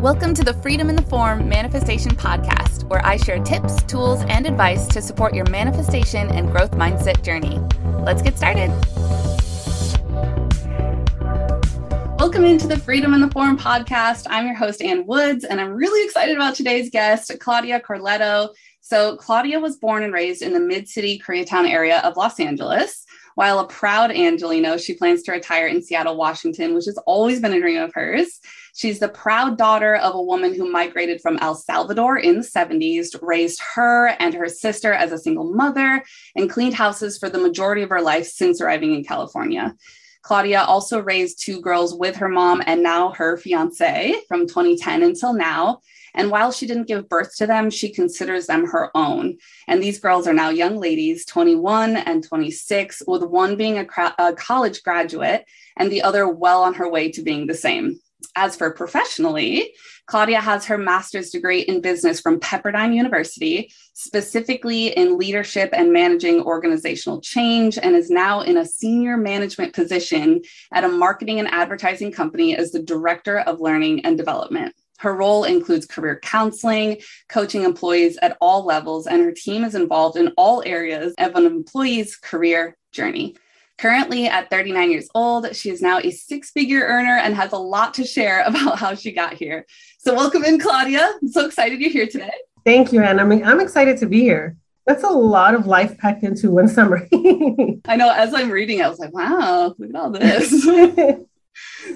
Welcome to the Freedom in the Form Manifestation Podcast, where I share tips, tools, and advice to support your manifestation and growth mindset journey. Let's get started. Welcome into the Freedom in the Form podcast. I'm your host, Anne Woods, and I'm really excited about today's guest, Claudia Corleto. So, Claudia was born and raised in the mid city Koreatown area of Los Angeles. While a proud Angelino, she plans to retire in Seattle, Washington, which has always been a dream of hers. She's the proud daughter of a woman who migrated from El Salvador in the 70s, raised her and her sister as a single mother, and cleaned houses for the majority of her life since arriving in California. Claudia also raised two girls with her mom and now her fiance from 2010 until now. And while she didn't give birth to them, she considers them her own. And these girls are now young ladies, 21 and 26, with one being a, cra- a college graduate and the other well on her way to being the same. As for professionally, Claudia has her master's degree in business from Pepperdine University, specifically in leadership and managing organizational change, and is now in a senior management position at a marketing and advertising company as the director of learning and development. Her role includes career counseling, coaching employees at all levels, and her team is involved in all areas of an employee's career journey. Currently at 39 years old, she is now a six figure earner and has a lot to share about how she got here. So, welcome in, Claudia. I'm so excited you're here today. Thank you, Anne. I mean, I'm excited to be here. That's a lot of life packed into one summer. I know. As I'm reading, I was like, wow, look at all this.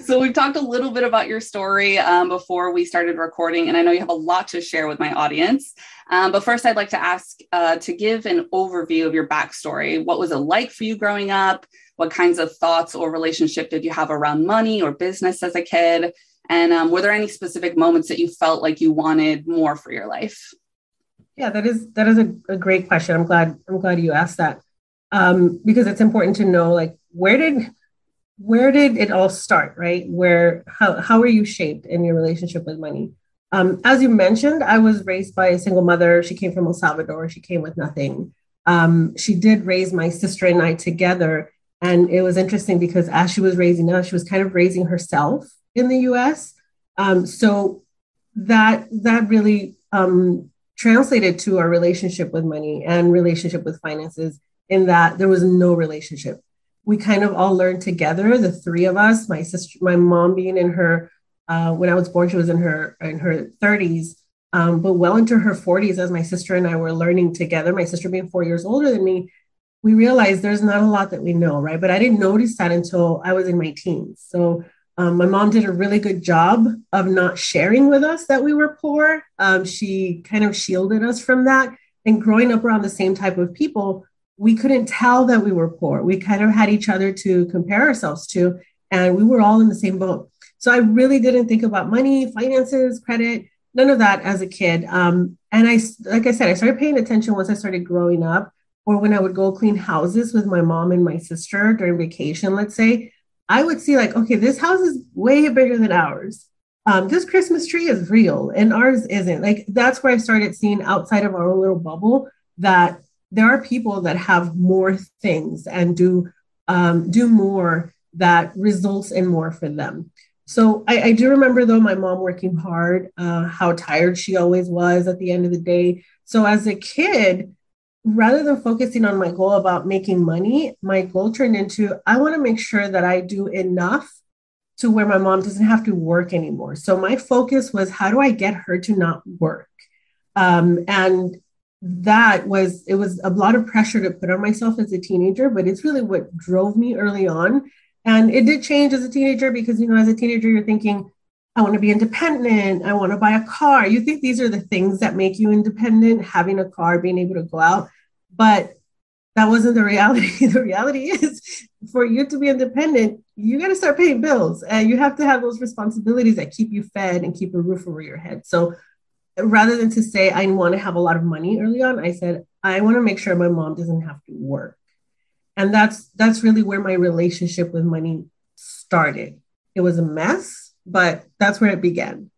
so we've talked a little bit about your story um, before we started recording, and I know you have a lot to share with my audience. Um, but first, I'd like to ask uh, to give an overview of your backstory. What was it like for you growing up? What kinds of thoughts or relationship did you have around money or business as a kid? And um, were there any specific moments that you felt like you wanted more for your life? Yeah, that is that is a, a great question. I'm glad I'm glad you asked that um, because it's important to know like where did where did it all start, right? Where how how are you shaped in your relationship with money? Um, as you mentioned, I was raised by a single mother. She came from El Salvador. She came with nothing. Um, she did raise my sister and I together, and it was interesting because as she was raising us, she was kind of raising herself in the U.S. Um, so that that really um, translated to our relationship with money and relationship with finances. In that there was no relationship we kind of all learned together, the three of us, my sister, my mom being in her, uh, when I was born, she was in her, in her 30s, um, but well into her 40s as my sister and I were learning together, my sister being four years older than me, we realized there's not a lot that we know, right? But I didn't notice that until I was in my teens. So um, my mom did a really good job of not sharing with us that we were poor. Um, she kind of shielded us from that. And growing up around the same type of people, we couldn't tell that we were poor. We kind of had each other to compare ourselves to, and we were all in the same boat. So I really didn't think about money, finances, credit, none of that as a kid. Um, and I, like I said, I started paying attention once I started growing up, or when I would go clean houses with my mom and my sister during vacation, let's say, I would see like, okay, this house is way bigger than ours. Um, this Christmas tree is real and ours isn't. Like that's where I started seeing outside of our little bubble that there are people that have more things and do um, do more that results in more for them. So I, I do remember though my mom working hard, uh, how tired she always was at the end of the day. So as a kid, rather than focusing on my goal about making money, my goal turned into I want to make sure that I do enough to where my mom doesn't have to work anymore. So my focus was how do I get her to not work? Um, and that was it was a lot of pressure to put on myself as a teenager but it's really what drove me early on. And it did change as a teenager because you know as a teenager you're thinking i want to be independent. I want to buy a car. You think these are the things that make you independent having a car being able to go out but that wasn't the reality. The reality is for you to be independent you got to start paying bills and you have to have those responsibilities that keep you fed and keep a roof over your head. So rather than to say I want to have a lot of money early on, I said I want to make sure my mom doesn't have to work. And that's that's really where my relationship with money started. It was a mess, but that's where it began.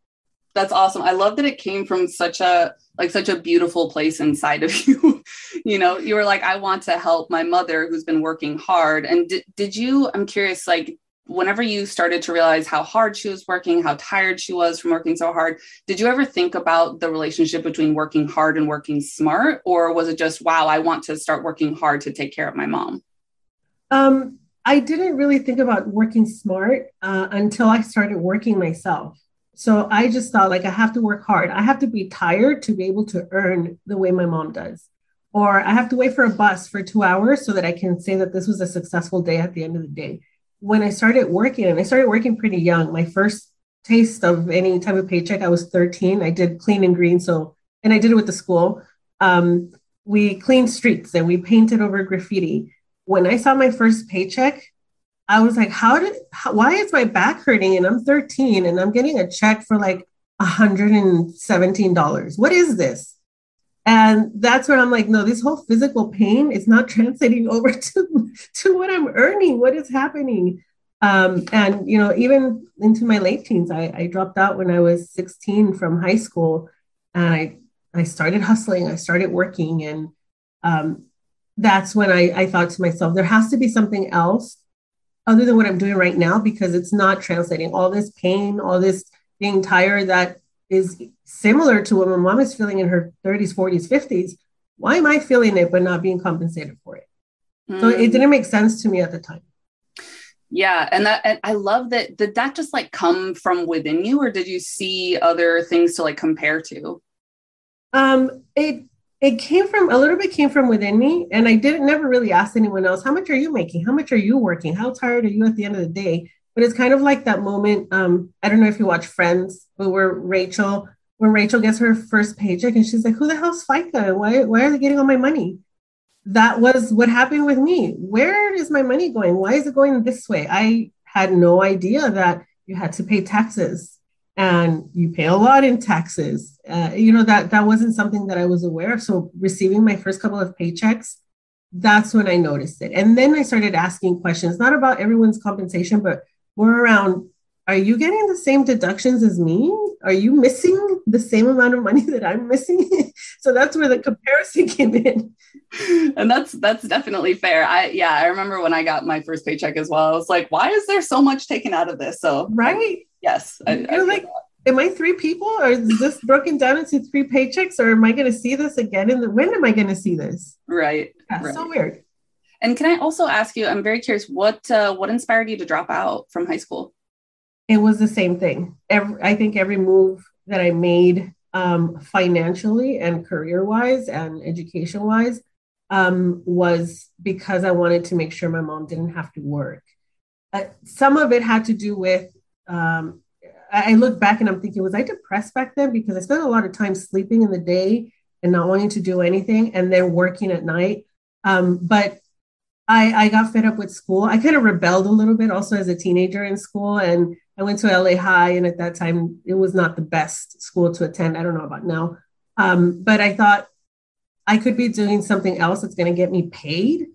That's awesome. I love that it came from such a like such a beautiful place inside of you. you know, you were like I want to help my mother who's been working hard. And did, did you I'm curious like whenever you started to realize how hard she was working, how tired she was from working so hard, did you ever think about the relationship between working hard and working smart? Or was it just, wow, I want to start working hard to take care of my mom? Um, I didn't really think about working smart uh, until I started working myself. So I just thought, like, I have to work hard. I have to be tired to be able to earn the way my mom does. Or I have to wait for a bus for two hours so that I can say that this was a successful day at the end of the day when I started working, and I started working pretty young, my first taste of any type of paycheck, I was 13. I did clean and green. So, and I did it with the school. Um, we cleaned streets and we painted over graffiti. When I saw my first paycheck, I was like, how did, how, why is my back hurting? And I'm 13 and I'm getting a check for like $117. What is this? And that's where I'm like, no, this whole physical pain is not translating over to, to what I'm earning. What is happening? Um, and, you know, even into my late teens, I, I dropped out when I was 16 from high school. And I, I started hustling, I started working. And um, that's when I, I thought to myself, there has to be something else other than what I'm doing right now because it's not translating all this pain, all this being tired that is similar to what my mom is feeling in her 30s, 40s, 50s. Why am I feeling it but not being compensated for it? Mm. So it mm. didn't make sense to me at the time. Yeah, and that and I love that. Did that just like come from within you, or did you see other things to like compare to? Um, it it came from a little bit came from within me, and I didn't never really ask anyone else. How much are you making? How much are you working? How tired are you at the end of the day? But it's kind of like that moment. Um, I don't know if you watch Friends, but where Rachel, when Rachel gets her first paycheck and she's like, "Who the hell's FICA? Why why are they getting all my money?" That was what happened with me. Where is my money going? Why is it going this way? I had no idea that you had to pay taxes and you pay a lot in taxes. Uh, you know that that wasn't something that I was aware of. So receiving my first couple of paychecks, that's when I noticed it. And then I started asking questions, not about everyone's compensation, but more around are you getting the same deductions as me? Are you missing the same amount of money that I'm missing? so that's where the comparison came in. And that's that's definitely fair. I yeah, I remember when I got my first paycheck as well. I was like, why is there so much taken out of this? So right. Yes. I, You're I like, that. am I three people? Or is this broken down into three paychecks? Or am I gonna see this again? And when am I gonna see this? Right. Yeah, right. so weird. And can I also ask you? I'm very curious. What uh, what inspired you to drop out from high school? It was the same thing. Every, I think every move that I made um, financially and career wise and education wise um, was because I wanted to make sure my mom didn't have to work. Uh, some of it had to do with. Um, I look back and I'm thinking, was I depressed back then? Because I spent a lot of time sleeping in the day and not wanting to do anything, and then working at night. Um, but I, I got fed up with school. I kind of rebelled a little bit also as a teenager in school. And I went to LA High, and at that time, it was not the best school to attend. I don't know about now. Um, but I thought I could be doing something else that's going to get me paid.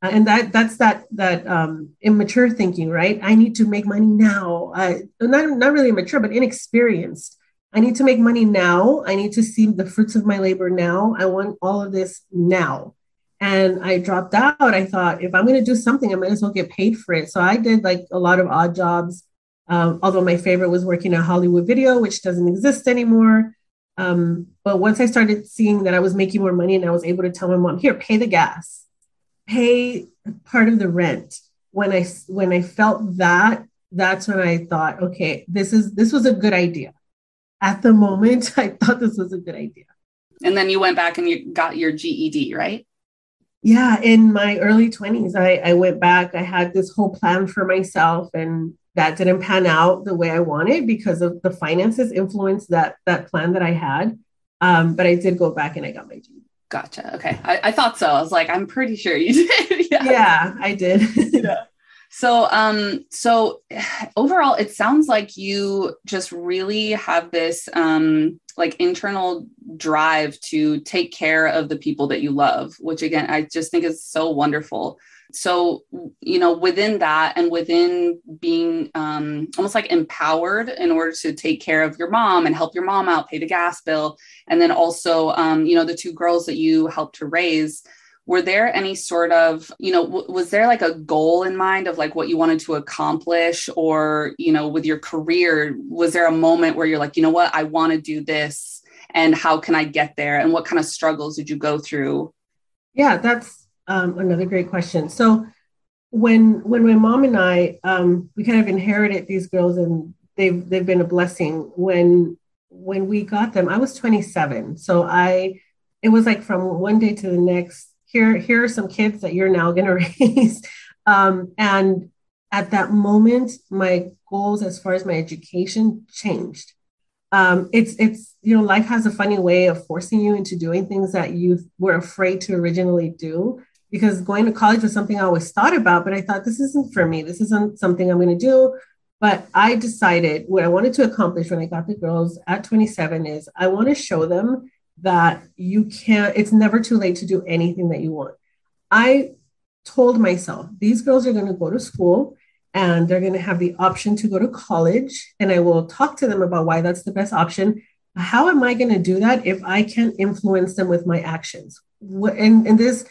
Uh, and that that's that that um, immature thinking, right? I need to make money now. Uh, not not really immature, but inexperienced. I need to make money now. I need to see the fruits of my labor now. I want all of this now and I dropped out. I thought if I'm going to do something, I might as well get paid for it. So I did like a lot of odd jobs. Um, although my favorite was working at Hollywood Video, which doesn't exist anymore. Um, but once I started seeing that I was making more money and I was able to tell my mom, "Here, pay the gas, pay part of the rent." When I when I felt that, that's when I thought, okay, this is this was a good idea. At the moment, I thought this was a good idea. And then you went back and you got your GED, right? Yeah, in my early 20s, I, I went back. I had this whole plan for myself, and that didn't pan out the way I wanted because of the finances influenced that that plan that I had. Um, but I did go back and I got my GED. Gotcha. Okay. I, I, thought so. I was like, I'm pretty sure you did. yeah. yeah, I did. yeah. So, um, so overall, it sounds like you just really have this, um, like internal drive to take care of the people that you love, which again, I just think is so wonderful. So, you know, within that and within being um, almost like empowered in order to take care of your mom and help your mom out, pay the gas bill, and then also, um, you know, the two girls that you helped to raise were there any sort of you know w- was there like a goal in mind of like what you wanted to accomplish? Or you know with your career was there a moment where you're like you know what? I want to do this and how can i get there? And what kind of struggles did you go through? Yeah that's um, another great question. So when when my mom and i um, we kind of inherited these girls and they've they've been a blessing. When when we got them i was 27 so i it was like from one day to the next here here are some kids that you're now going to raise. Um, and at that moment my goals as far as my education changed. Um, it's it's you know life has a funny way of forcing you into doing things that you were afraid to originally do. Because going to college was something i always thought about but i thought this isn't for me. This isn't something i'm going to do. But i decided what i wanted to accomplish when i got the girls at 27 is i want to show them that you can't, it's never too late to do anything that you want. I told myself, these girls are going to go to school and they're going to have the option to go to college. And I will talk to them about why that's the best option. How am I going to do that if I can't influence them with my actions? And, and this,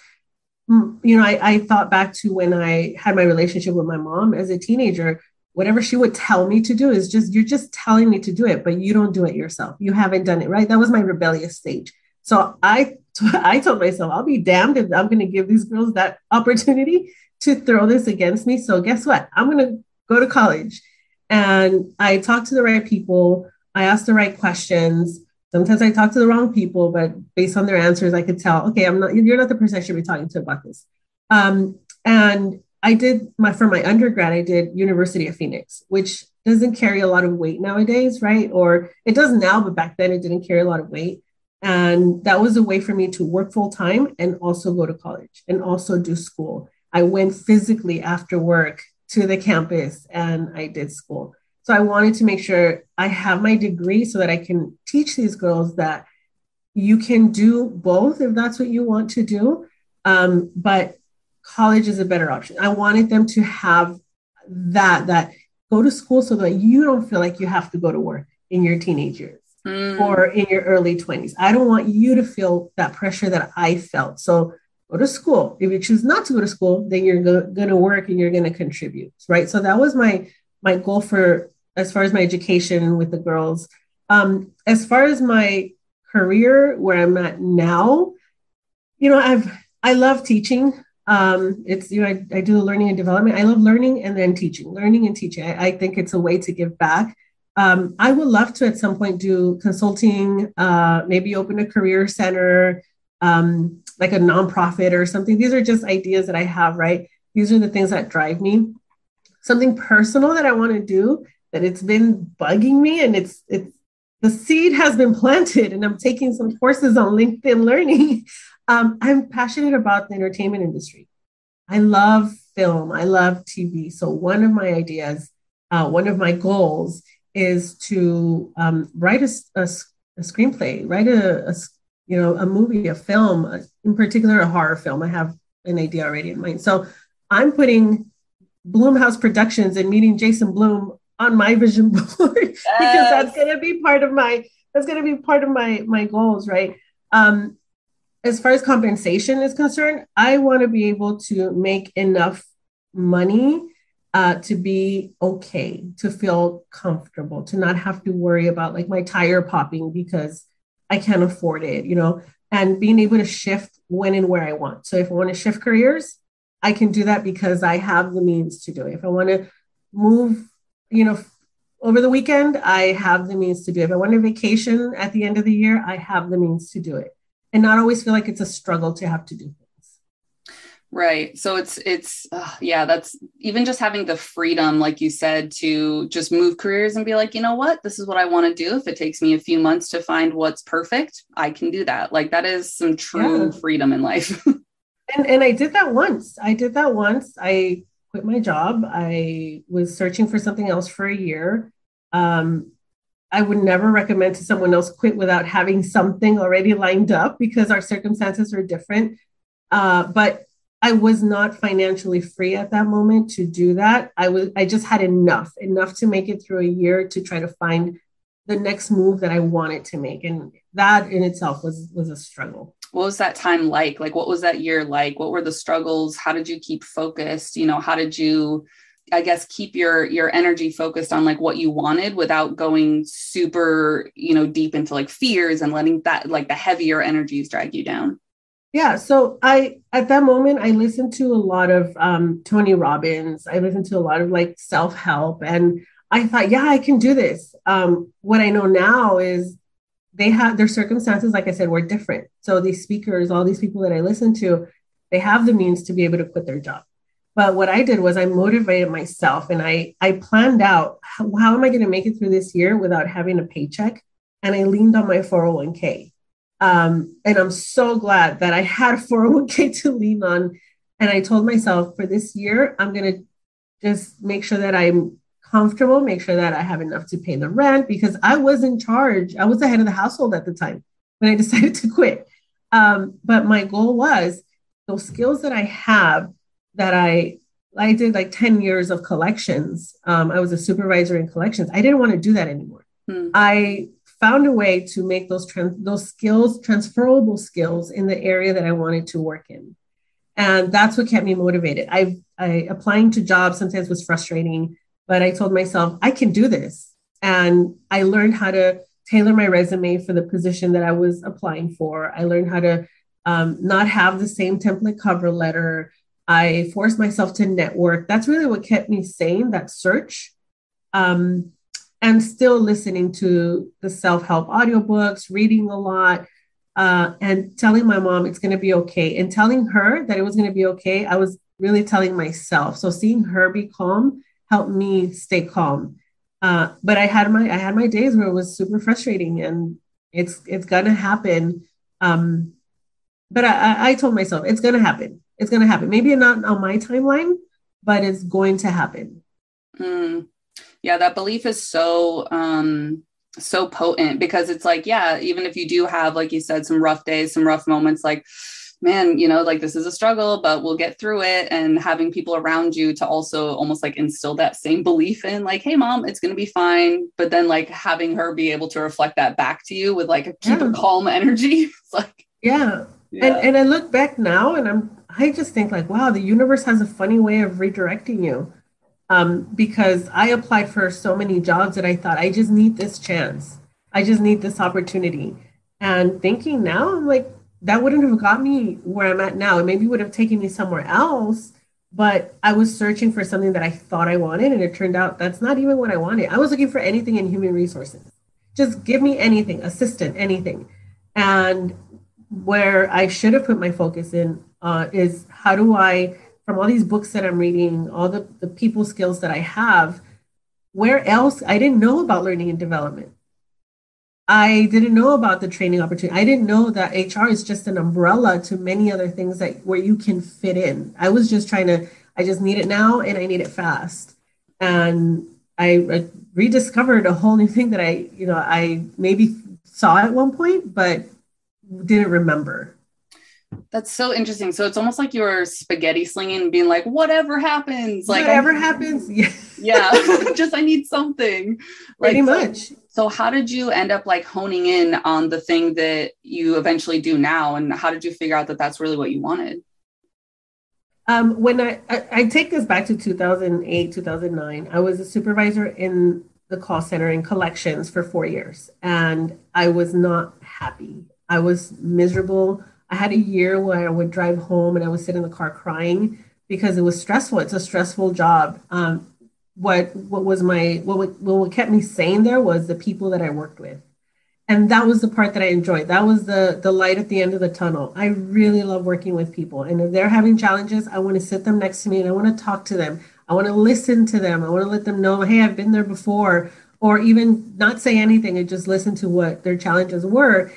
mm, you know, I, I thought back to when I had my relationship with my mom as a teenager whatever she would tell me to do is just you're just telling me to do it but you don't do it yourself. You haven't done it right? That was my rebellious stage. So i i told myself i'll be damned if i'm going to give these girls that opportunity to throw this against me. So guess what? I'm going to go to college. And i talked to the right people. I asked the right questions. Sometimes i talk to the wrong people but based on their answers i could tell okay i'm not you're not the person i should be talking to about this. Um, and I did my for my undergrad, I did University of Phoenix, which doesn't carry a lot of weight nowadays, right? Or it does now, but back then it didn't carry a lot of weight. And that was a way for me to work full time and also go to college and also do school. I went physically after work to the campus and I did school. So I wanted to make sure I have my degree so that I can teach these girls that you can do both if that's what you want to do. Um, but college is a better option. I wanted them to have that, that go to school so that you don't feel like you have to go to work in your teenage years mm. or in your early 20s. I don't want you to feel that pressure that I felt. So go to school. If you choose not to go to school, then you're go- going to work and you're going to contribute, right? So that was my my goal for as far as my education with the girls. Um, as far as my career, where I'm at now, you know, I've I love teaching. Um, it's you know I, I, do learning and development. I love learning and then teaching, learning and teaching. I, I think it's a way to give back. Um, I would love to at some point do consulting, uh, maybe open a career center, um, like a nonprofit or something. These are just ideas that I have. Right, these are the things that drive me. Something personal that I want to do that it's been bugging me, and it's it's the seed has been planted, and I'm taking some courses on LinkedIn Learning Um, I'm passionate about the entertainment industry. I love film, I love TV. So, one of my ideas, uh, one of my goals is to um, write a, a, a, screenplay, write a, a, you know a movie, a film, uh, in particular a horror film. I have an idea already in mind. So I'm putting Blumhouse Productions and meeting Jason Blum on my vision board yes. because that's going to be part of my that's going to be part of my my goals, right? Um, as far as compensation is concerned, I want to be able to make enough money uh, to be okay, to feel comfortable, to not have to worry about like my tire popping because I can't afford it, you know, and being able to shift when and where I want. So if I want to shift careers, I can do that because I have the means to do it. If I want to move, you know, over the weekend, I have the means to do it. If I want a vacation at the end of the year, I have the means to do it and not always feel like it's a struggle to have to do things. Right. So it's it's uh, yeah that's even just having the freedom like you said to just move careers and be like you know what? This is what i want to do. If it takes me a few months to find what's perfect i can do that. Like that is some true yeah. freedom in life. And and i did that once. I did that once. I quit my job i was searching for something else for a year um, I would never recommend to someone else quit without having something already lined up because our circumstances are different. Uh, but I was not financially free at that moment to do that. I was I just had enough, enough to make it through a year to try to find the next move that I wanted to make. And that in itself was was a struggle. What was that time like? Like what was that year like? What were the struggles? How did you keep focused? You know how did you i guess keep your your energy focused on like what you wanted without going super you know deep into like fears and letting that like the heavier energies drag you down? Yeah so i at that moment i listened to a lot of um, tony robbins. I listened to a lot of like self-help and i thought yeah i can do this. Um, what i know now is they have their circumstances, like I said, were different. So these speakers, all these people that I listen to, they have the means to be able to quit their job. But what I did was I motivated myself and I I planned out how, how am I going to make it through this year without having a paycheck, and I leaned on my 401k. Um, and I'm so glad that I had a 401k to lean on. And I told myself for this year, I'm going to just make sure that I'm comfortable, make sure that I have enough to pay the rent because I was in charge. I was the head of the household at the time when I decided to quit. Um, but my goal was those skills that I have that I I did like 10 years of collections. Um, I was a supervisor in collections. I didn't want to do that anymore. Hmm. I found a way to make those trans- those skills transferable skills in the area that I wanted to work in. And that's what kept me motivated. I, I applying to jobs sometimes was frustrating but I told myself, I can do this. And I learned how to tailor my resume for the position that I was applying for. I learned how to um, not have the same template cover letter. I forced myself to network. That's really what kept me sane, that search. Um, and still listening to the self help audiobooks, reading a lot, uh, and telling my mom it's going to be okay. And telling her that it was going to be okay, I was really telling myself. So seeing her be calm helped me stay calm. Uh, but I had my I had my days where it was super frustrating, and it's it's gonna happen. Um, but I, I told myself it's gonna happen. It's gonna happen. Maybe not on my timeline, but it's going to happen. Mm. Yeah, that belief is so um, so potent because it's like, yeah, even if you do have, like you said, some rough days, some rough moments, like man, you know, like this is a struggle, but we'll get through it. And having people around you to also almost like instill that same belief in, like, hey, mom, it's going to be fine. But then, like, having her be able to reflect that back to you with like a keep yeah. a calm energy. it's like, yeah. yeah. And, and I look back now and I'm, I just think, like, wow, the universe has a funny way of redirecting you. Um, because I applied for so many jobs that I thought I just need this chance. I just need this opportunity. And thinking now, I'm like, that wouldn't have got me where I'm at now. It maybe would have taken me somewhere else, but I was searching for something that I thought I wanted, and it turned out that's not even what I wanted. I was looking for anything in human resources. Just give me anything, assistant, anything. And where I should have put my focus in uh, is how do I, from all these books that I'm reading, all the, the people skills that I have, where else I didn't know about learning and development. I didn't know about the training opportunity. I didn't know that HR is just an umbrella to many other things that where you can fit in. I was just trying to, I just need it now and I need it fast. And I, I rediscovered a whole new thing that I, you know, I maybe saw at one point, but didn't remember. That's so interesting. So it's almost like you're spaghetti slinging, being like, whatever happens, like whatever I, happens. Yeah. yeah. just I need something. Like, Pretty much. So, so how did you end up like honing in on the thing that you eventually do now? And how did you figure out that that's really what you wanted? Um, when I, I, I take this back to 2008, 2009, I was a supervisor in the call center in collections for four years, and I was not happy. I was miserable. I had a year where I would drive home and I would sit in the car crying because it was stressful. It's a stressful job. Um, what what was my what what kept me sane there was the people that I worked with, and that was the part that I enjoyed. That was the the light at the end of the tunnel. I really love working with people, and if they're having challenges, I want to sit them next to me and I want to talk to them. I want to listen to them. I want to let them know, hey, I've been there before, or even not say anything and just listen to what their challenges were.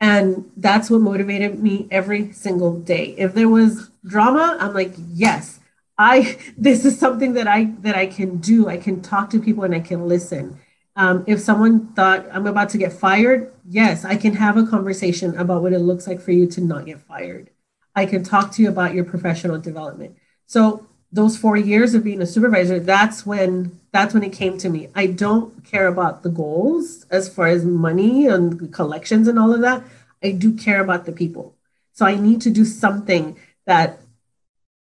And that's what motivated me every single day. If there was drama, I'm like, yes, I this is something that I that I can do. I can talk to people and I can listen. Um, if someone thought I'm about to get fired, yes, I can have a conversation about what it looks like for you to not get fired. I can talk to you about your professional development. So those four years of being a supervisor, that's when that's when it came to me. I don't care about the goals as far as money and collections and all of that. I do care about the people. So I need to do something that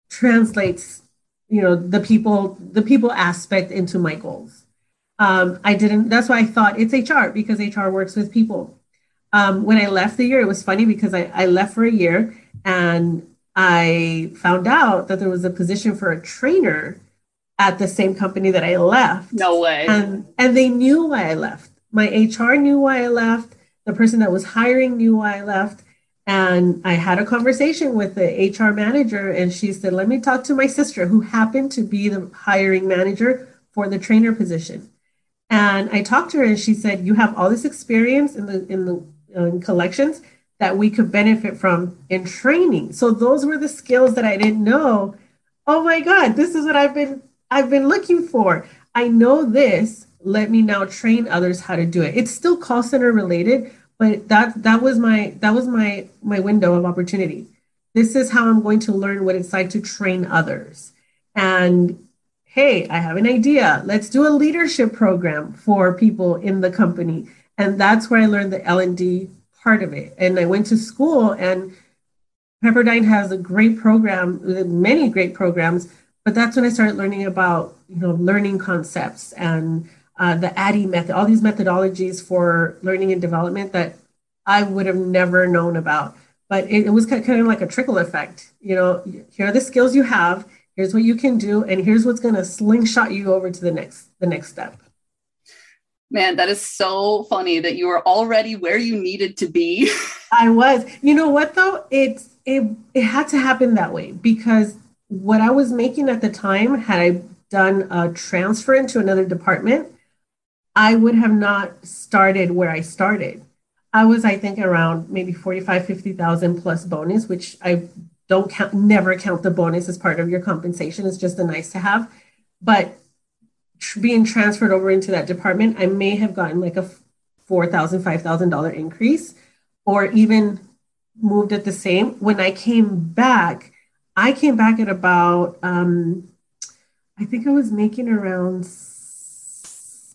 translates, you know, the people, the people aspect into my goals. Um, I didn't, that's why I thought it's HR because HR works with people. Um, when I left the year, it was funny because I, I left for a year and I found out that there was a position for a trainer at the same company that I left. No way. And and they knew why I left. My HR knew why I left. The person that was hiring knew why I left. And I had a conversation with the HR manager, and she said, Let me talk to my sister, who happened to be the hiring manager for the trainer position. And I talked to her, and she said, You have all this experience in the in the in collections that we could benefit from in training. So those were the skills that I didn't know. Oh my God, this is what I've been I've been looking for. I know this. Let me now train others how to do it. It's still call center related, but that that was my that was my my window of opportunity. This is how I'm going to learn what it's like to train others. And hey, I have an idea. Let's do a leadership program for people in the company. And that's where I learned the L&D part of it. And I went to school, and Pepperdine has a great program, many great programs. But that's when I started learning about you know learning concepts and uh, the ADDIE method, all these methodologies for learning and development that I would have never known about. But it, it was kind of like a trickle effect. You know, here are the skills you have. Here's what you can do, and here's what's going to slingshot you over to the next the next step. Man, that is so funny that you were already where you needed to be. I was. You know what though? It's it it had to happen that way because what I was making at the time, had I done a transfer into another department, I would have not started where I started. I was, I think, around maybe 45, 50,000 plus bonus, which I don't count, never count the bonus as part of your compensation. It's just a nice to have. But being transferred over into that department, I may have gotten like a $4,000, $5,000 increase or even moved at the same. When I came back, I came back at about, um, I think I was making around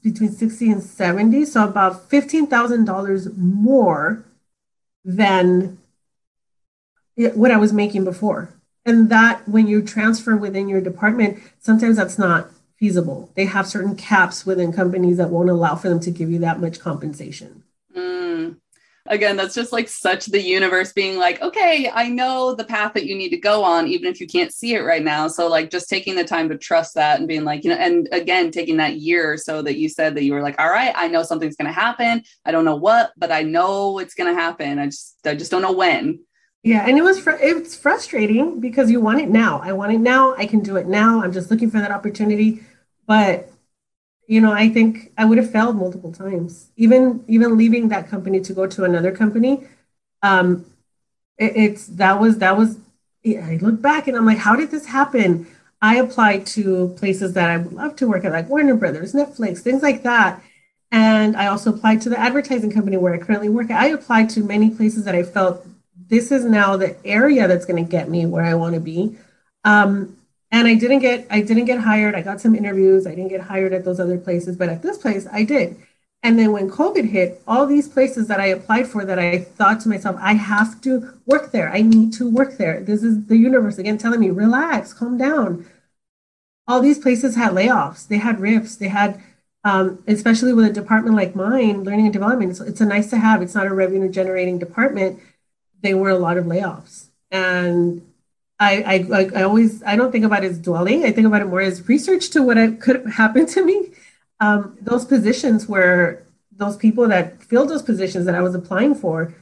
between 60 and 70. So about $15,000 more than what I was making before. And that when you transfer within your department, sometimes that's not feasible. They have certain caps within companies that won't allow for them to give you that much compensation. Again, that's just like such the universe being like, okay, I know the path that you need to go on, even if you can't see it right now. So, like, just taking the time to trust that and being like, you know, and again, taking that year or so that you said that you were like, all right, I know something's going to happen. I don't know what, but I know it's going to happen. I just, I just don't know when. Yeah, and it was fr- it's frustrating because you want it now. I want it now. I can do it now. I'm just looking for that opportunity. But you know, I think I would have failed multiple times. Even even leaving that company to go to another company, um, it, it's that was that was. I look back and I'm like, how did this happen? I applied to places that I would love to work at, like Warner Brothers, Netflix, things like that. And I also applied to the advertising company where I currently work. I applied to many places that I felt this is now the area that's going to get me where I want to be. Um, and I didn't get I didn't get hired. I got some interviews. I didn't get hired at those other places, but at this place I did. And then when COVID hit, all these places that I applied for that I thought to myself, I have to work there. I need to work there. This is the universe again telling me, relax, calm down. All these places had layoffs. They had rifts. They had, um, especially with a department like mine, learning and development. It's, it's a nice to have. It's not a revenue generating department. They were a lot of layoffs, and I, I, I always I don't think about it as dwelling. I think about it more as research to what could happen to me. Um, those positions where those people that filled those positions that I was applying for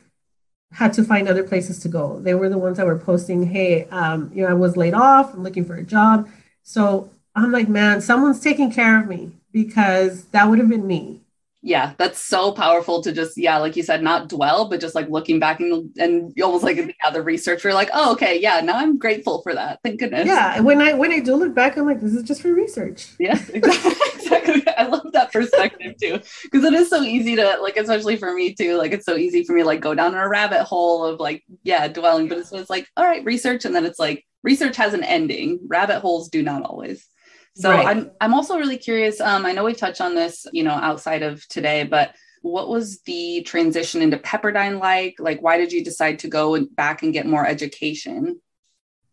had to find other places to go. They were the ones that were posting, "Hey, um, you know, I was laid off. I'm looking for a job." So I'm like, man, someone's taking care of me because that would have been me yeah that's so powerful to just yeah like you said not dwell but just like looking back and, and almost like yeah, the research we're like oh okay yeah now i'm grateful for that thank goodness yeah when i when i do look back i'm like this is just for research yeah exactly i love that perspective too because it is so easy to like especially for me too like it's so easy for me like go down in a rabbit hole of like yeah dwelling but it's, it's like all right research and then it's like research has an ending. Rabbit holes do not always. So right. I'm I'm also really curious. Um, I know we've touched on this, you know, outside of today, but what was the transition into Pepperdine like? Like, why did you decide to go back and get more education?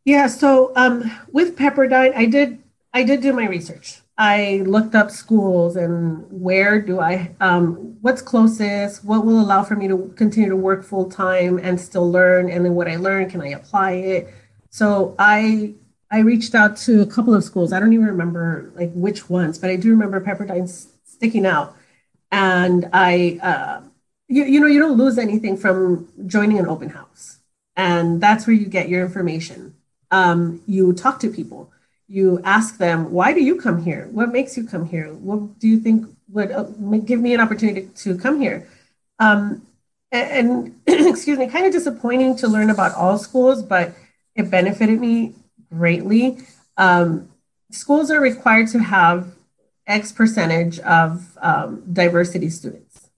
Yeah, so um, with Pepperdine, I did I did do my research. I looked up schools and where do I um, what's closest, what will allow for me to continue to work full time and still learn, and then what I learn, can I apply it? So I I reached out to a couple of schools. I don't even remember like which ones, but I do remember Pepperdine sticking out. And I, uh, you, you know, you don't lose anything from joining an open house, and that's where you get your information. Um, you talk to people. You ask them why do you come here? What makes you come here? What do you think would uh, give me an opportunity to come here? Um, and, and excuse me kind of disappointing to learn about all schools but it benefited me greatly um, schools are required to have x percentage of um, diversity students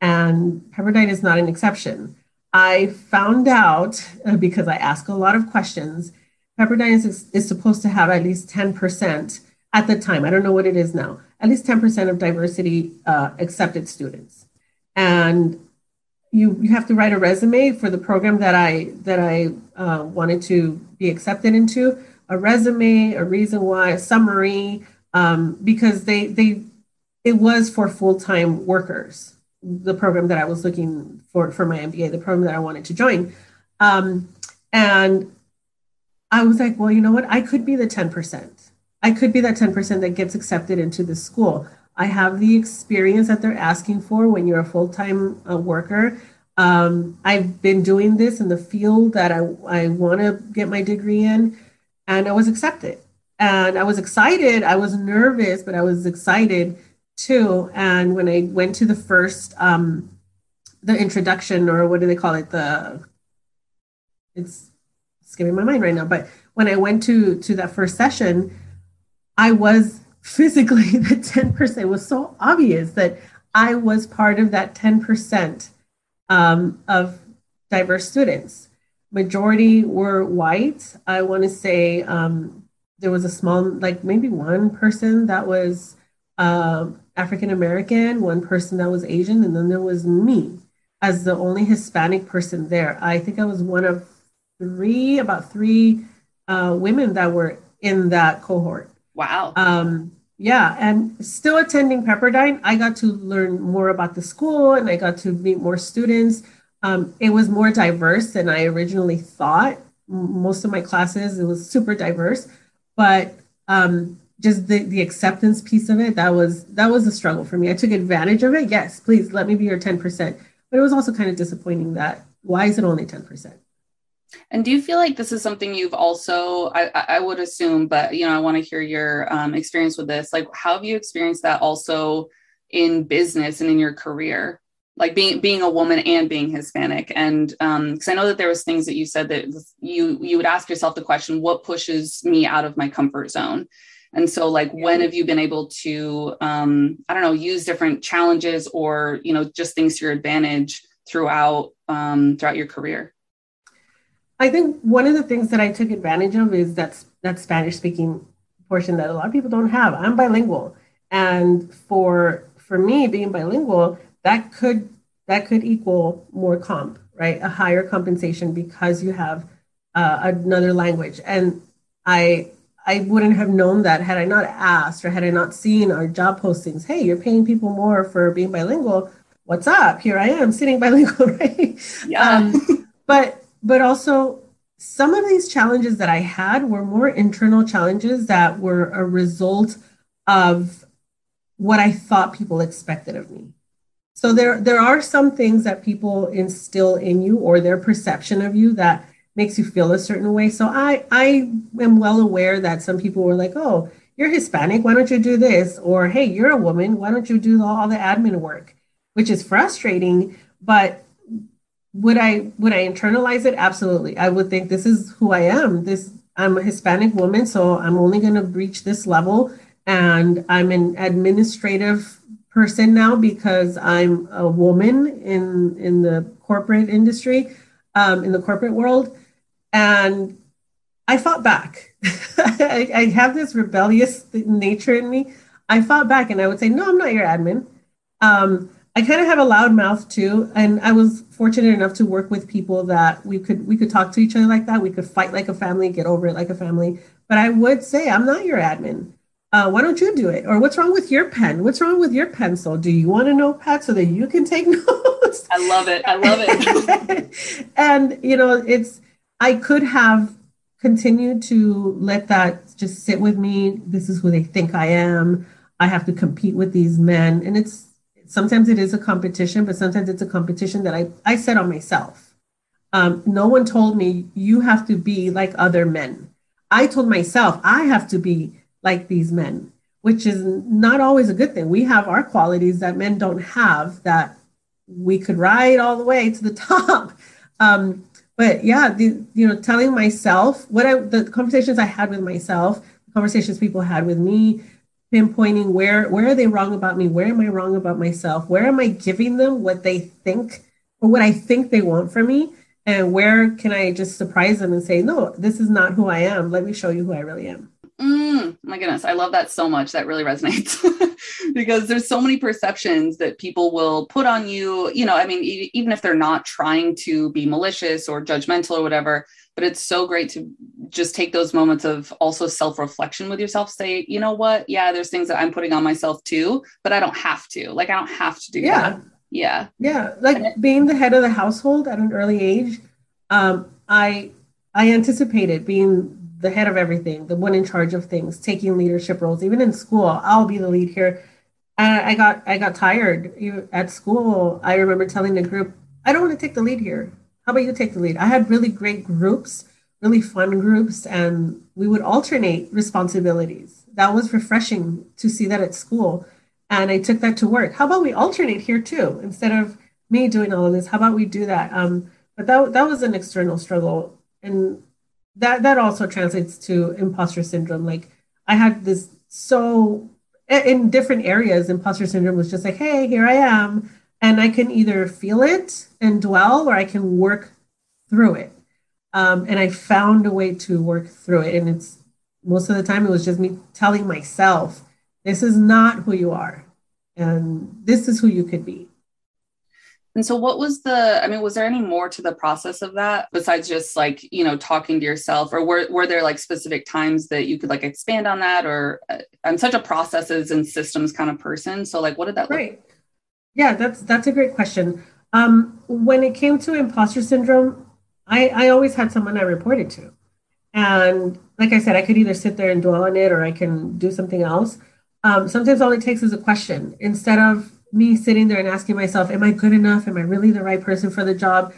and pepperdine is not an exception i found out uh, because i ask a lot of questions Pepperdine is, is supposed to have at least 10% at the time. I don't know what it is now. At least 10% of diversity uh, accepted students. And you, you have to write a resume for the program that I that I uh, wanted to be accepted into. A resume, a reason why, a summary, um, because they they it was for full time workers. The program that I was looking for for my MBA, the program that I wanted to join, um, and I was like, well, you know what? I could be the 10%. I could be that 10% that gets accepted into the school. I have the experience that they're asking for when you're a full time uh, worker. Um, I've been doing this in the field that I, I want to get my degree in, and I was accepted. And I was excited. I was nervous, but I was excited too. And when I went to the first, um, the introduction, or what do they call it? The it's skipping my mind right now. But when I went to to that first session, I was physically the 10%. It was so obvious that I was part of that 10% um, of diverse students. Majority were white. I want to say um, there was a small, like maybe one person that was uh, African American, one person that was Asian, and then there was me as the only Hispanic person there. I think I was one of three, about three uh, women that were in that cohort. Wow. Um, yeah, and still attending Pepperdine, I got to learn more about the school and I got to meet more students. Um, it was more diverse than I originally thought. Most of my classes, it was super diverse, but um, just the, the acceptance piece of it, that was that was a struggle for me. I took advantage of it. Yes, please let me be your 10%. But it was also kind of disappointing that why is it only 10%? And do you feel like this is something you've also, I, I would assume, but you know, I want to hear your um, experience with this. Like, how have you experienced that also in business and in your career? Like being being a woman and being Hispanic, and because um, I know that there was things that you said that you you would ask yourself the question, what pushes me out of my comfort zone? And so, like, yeah. when have you been able to, um, I don't know, use different challenges or you know just things to your advantage throughout um, throughout your career? I think one of the things that I took advantage of is that that Spanish speaking portion that a lot of people don't have. I'm bilingual, and for for me being bilingual, that could that could equal more comp, right? A higher compensation because you have uh, another language. And I I wouldn't have known that had I not asked or had I not seen our job postings. Hey, you're paying people more for being bilingual. What's up? Here I am sitting bilingual, right? Yeah. Um, but but also some of these challenges that I had were more internal challenges that were a result of what I thought people expected of me. So there, there are some things that people instill in you or their perception of you that makes you feel a certain way. So I, I am well aware that some people were like, oh, you're Hispanic, why don't you do this? Or hey, you're a woman, why don't you do all the admin work? Which is frustrating, but would I would I internalize it? Absolutely. I would think this is who I am. This I'm a Hispanic woman, so I'm only going to reach this level, and I'm an administrative person now because I'm a woman in in the corporate industry, um, in the corporate world, and I fought back. I, I, have this rebellious nature in me. I fought back and I would say, no, I'm not your admin. Um, I kind of have a loud mouth too, and I was fortunate enough to work with people that we could we could talk to each other like that. We could fight like a family, get over it like a family. But I would say, I'm not your admin. Uh, why don't you do it? Or what's wrong with your pen? What's wrong with your pencil? Do you want a notepad so that you can take notes? I love it. I love it. and you know, it's I could have continued to let that just sit with me. This is who they think I am. I have to compete with these men. And it's sometimes it is a competition, but sometimes it's a competition that I, I set on myself. Um, no one told me you have to be like other men. I told myself I have to be like these men, which is not always a good thing. We have our qualities that men don't have that we could ride all the way to the top. Um, but yeah, the, you know, telling myself what I, the conversations I had with myself, conversations people had with me, pinpointing where, where are they wrong about me? Where am I wrong about myself? Where am I giving them what they think or what I think they want from me? And where can I just surprise them and say, no, this is not who I am. Let me show you who I really am. Mm, my goodness, I love that so much. That really resonates because there's so many perceptions that people will put on you. You know, I mean, e- even if they're not trying to be malicious or judgmental or whatever, but it's so great to just take those moments of also self reflection with yourself. Say, you know what? Yeah, there's things that I'm putting on myself too, but I don't have to. Like, I don't have to do yeah. that. Yeah. Yeah. Like being the head of the household at an early age, um, I I anticipated being the head of everything, the one in charge of things, taking leadership roles. Even in school, I'll be the lead here. And I got I got tired at school. I remember telling the group, I don't want to take the lead here. How about you take the lead? I had really great groups, really fun groups, and we would alternate responsibilities. That was refreshing to see that at school. And I took that to work. How about we alternate here too? Instead of me doing all of this, how about we do that? Um, but that, that was an external struggle. And that that also translates to imposter syndrome. Like I had this so in different areas, imposter syndrome was just like, hey, here I am. And I can either feel it and dwell or I can work through it. Um, and I found a way to work through it. And it's most of the time it was just me telling myself, this is not who you are. And this is who you could be. And so, what was the, I mean, was there any more to the process of that besides just like, you know, talking to yourself? Or were, were there like specific times that you could like expand on that? Or uh, I'm such a processes and systems kind of person. So, like, what did that right. Look? Yeah, that's that's a great question. Um, when it came to imposter syndrome, I, I always had someone I reported to. And like I said, I could either sit there and dwell on it or I can do something else. Um, sometimes all it takes is a question instead of me sitting there and asking myself, Am I good enough? Am I really the right person for the job?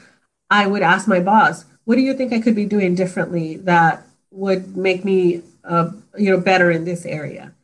I would ask my boss, What do you think I could be doing differently that would make me, uh, you know, better in this area?